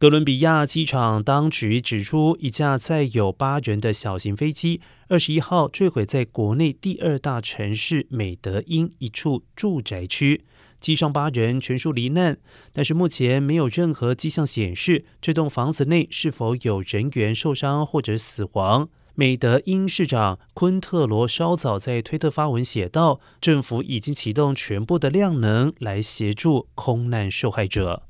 哥伦比亚机场当局指出，一架载有八人的小型飞机，二十一号坠毁在国内第二大城市美德因一处住宅区，机上八人全数罹难，但是目前没有任何迹象显示这栋房子内是否有人员受伤或者死亡。美德因市长昆特罗稍早在推特发文写道：“政府已经启动全部的量能来协助空难受害者。”